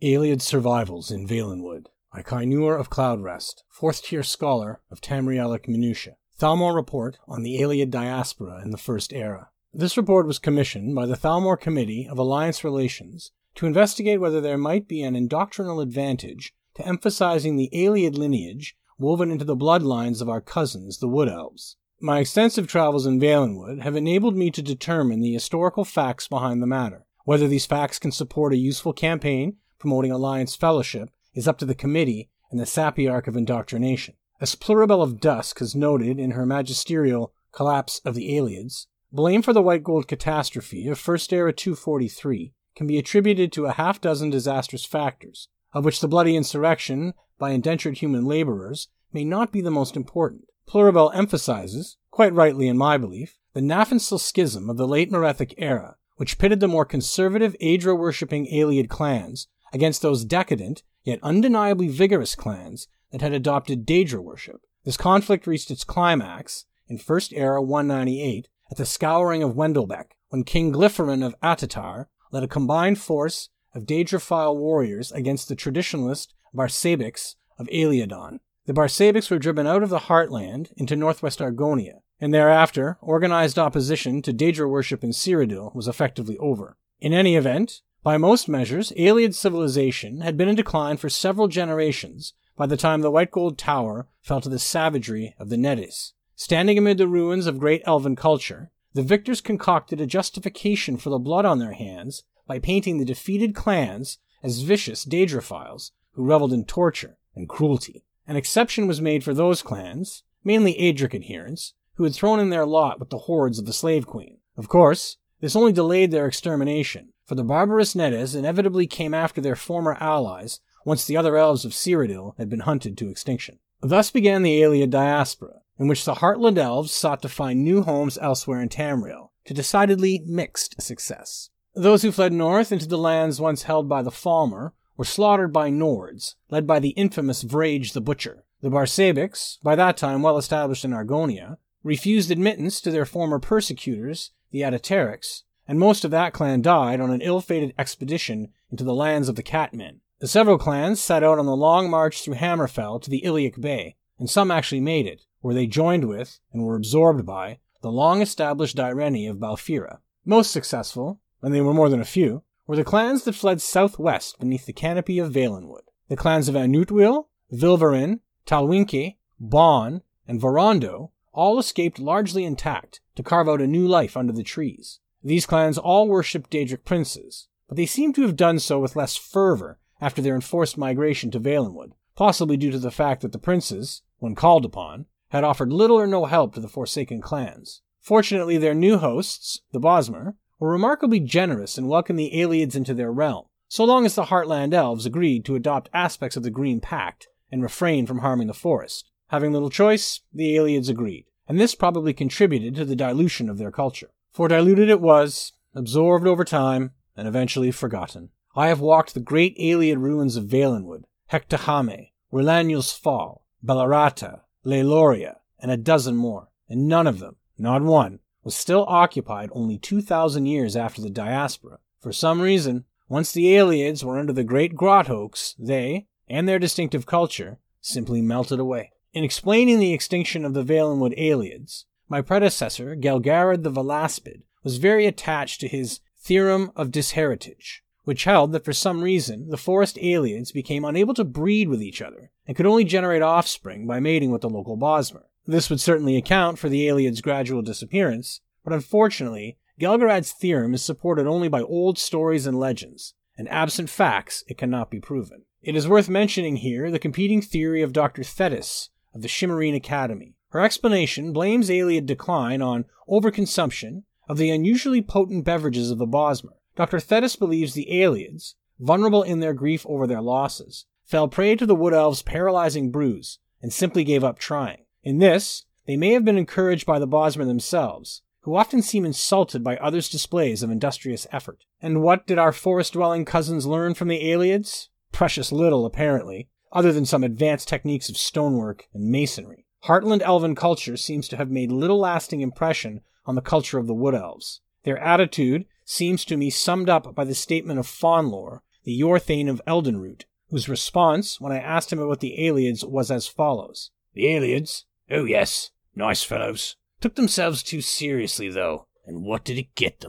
Ayleid Survivals in Valenwood by Kainur of Cloudrest, fourth tier scholar of Tamrielic Minutia. Thalmor Report on the Ayleid Diaspora in the First Era. This report was commissioned by the Thalmor Committee of Alliance Relations to investigate whether there might be an indoctrinal advantage to emphasizing the Ayleid lineage woven into the bloodlines of our cousins, the Wood Elves. My extensive travels in Valenwood have enabled me to determine the historical facts behind the matter. Whether these facts can support a useful campaign promoting alliance fellowship is up to the committee and the Sapiarch of Indoctrination. As Pluribel of Dusk has noted in her magisterial Collapse of the Ayleids, blame for the White Gold catastrophe of First Era 243 can be attributed to a half dozen disastrous factors, of which the bloody insurrection by indentured human laborers may not be the most important. Pluribel emphasizes, quite rightly in my belief, the Nafensil schism of the late Merethic era, which pitted the more conservative Aedra worshipping Ayleid clans against those decadent, yet undeniably vigorous clans that had adopted Daedra worship. This conflict reached its climax in First Era 198 at the Scouring of Wendelbeck, when King Glypharin of Atatar led a combined force of Daedraphile warriors against the traditionalist Barsaebics of Ayleidoon. The Barsaebics were driven out of the heartland into northwest Argonia, and thereafter organized opposition to Daedra worship in Cyrodiil was effectively over. In any event, by most measures, Ayleid civilization had been in decline for several generations by the time the White Gold Tower fell to the savagery of the Nedes. Standing amid the ruins of great elven culture, the victors concocted a justification for the blood on their hands by painting the defeated clans as vicious Daedraphiles who reveled in torture and cruelty. An exception was made for those clans, mainly Aedric adherents, who had thrown in their lot with the hordes of the Slave Queen. Of course, this only delayed their extermination, for the barbarous Nedes inevitably came after their former allies once the other elves of Cyrodiil had been hunted to extinction. Thus began the Ayleid diaspora, in which the Heartland elves sought to find new homes elsewhere in Tamriel, to decidedly mixed success. Those who fled north into the lands once held by the Falmer were slaughtered by Nords, led by the infamous Vrage the Butcher. The Barsaebics, by that time well established in Argonia, refused admittance to their former persecutors, the Ataterics, and most of that clan died on an ill-fated expedition into the lands of the Catmen. The several clans set out on the long march through Hammerfell to the Iliac Bay, and some actually made it, where they joined with, and were absorbed by, the long-established Direnni of Balfiera. Most successful, and they were more than a few, were the clans that fled southwest beneath the canopy of Valenwood. The clans of Anutwyll, Vilverin, Talwinque, Bon, and Vorondo all escaped largely intact to carve out a new life under the trees. These clans all worshipped Daedric princes, but they seem to have done so with less fervor after their enforced migration to Valenwood, possibly due to the fact that the princes, when called upon, had offered little or no help to the Forsaken clans. Fortunately, their new hosts, the Bosmer, were remarkably generous and welcomed the Ayleids into their realm, so long as the Heartland elves agreed to adopt aspects of the Green Pact and refrain from harming the forest. Having little choice, the Ayleids agreed, and this probably contributed to the dilution of their culture for diluted it was, absorbed over time, and eventually forgotten. I have walked the great Ayleid ruins of Valenwood, Hectahame, Wyrlaniel's Fall, Bellerata, Leiloria, and a dozen more, and none of them, not one, was still occupied only 2,000 years after the diaspora. For some reason, once the Ayleids were under the great Graht-oaks, they, and their distinctive culture, simply melted away. In explaining the extinction of the Valenwood Ayleids, my predecessor, Gelgarad the Velaspid, was very attached to his theorem of disheritage, which held that for some reason the forest aliens became unable to breed with each other and could only generate offspring by mating with the local Bosmer. This would certainly account for the aliens' gradual disappearance, but unfortunately, Gelgarad's theorem is supported only by old stories and legends, and absent facts, it cannot be proven. It is worth mentioning here the competing theory of Dr. Thetis of the Shimmerene Academy, her explanation blames Ayleid decline on overconsumption of the unusually potent beverages of the Bosmer. Dr. Thetis believes the Ayleids, vulnerable in their grief over their losses, fell prey to the Wood Elves' paralyzing brews and simply gave up trying. In this, they may have been encouraged by the Bosmer themselves, who often seem insulted by others' displays of industrious effort. And what did our forest dwelling cousins learn from the Ayleids? Precious little, apparently, other than some advanced techniques of stonework and masonry. Heartland elven culture seems to have made little lasting impression on the culture of the Wood Elves. Their attitude seems to me summed up by the statement of Fawnlore, the Yorthane of Eldenroot, whose response, when I asked him about the Ayleids, was as follows. The Ayleids? Oh yes, nice fellows. Took themselves too seriously, though, and what did it get them?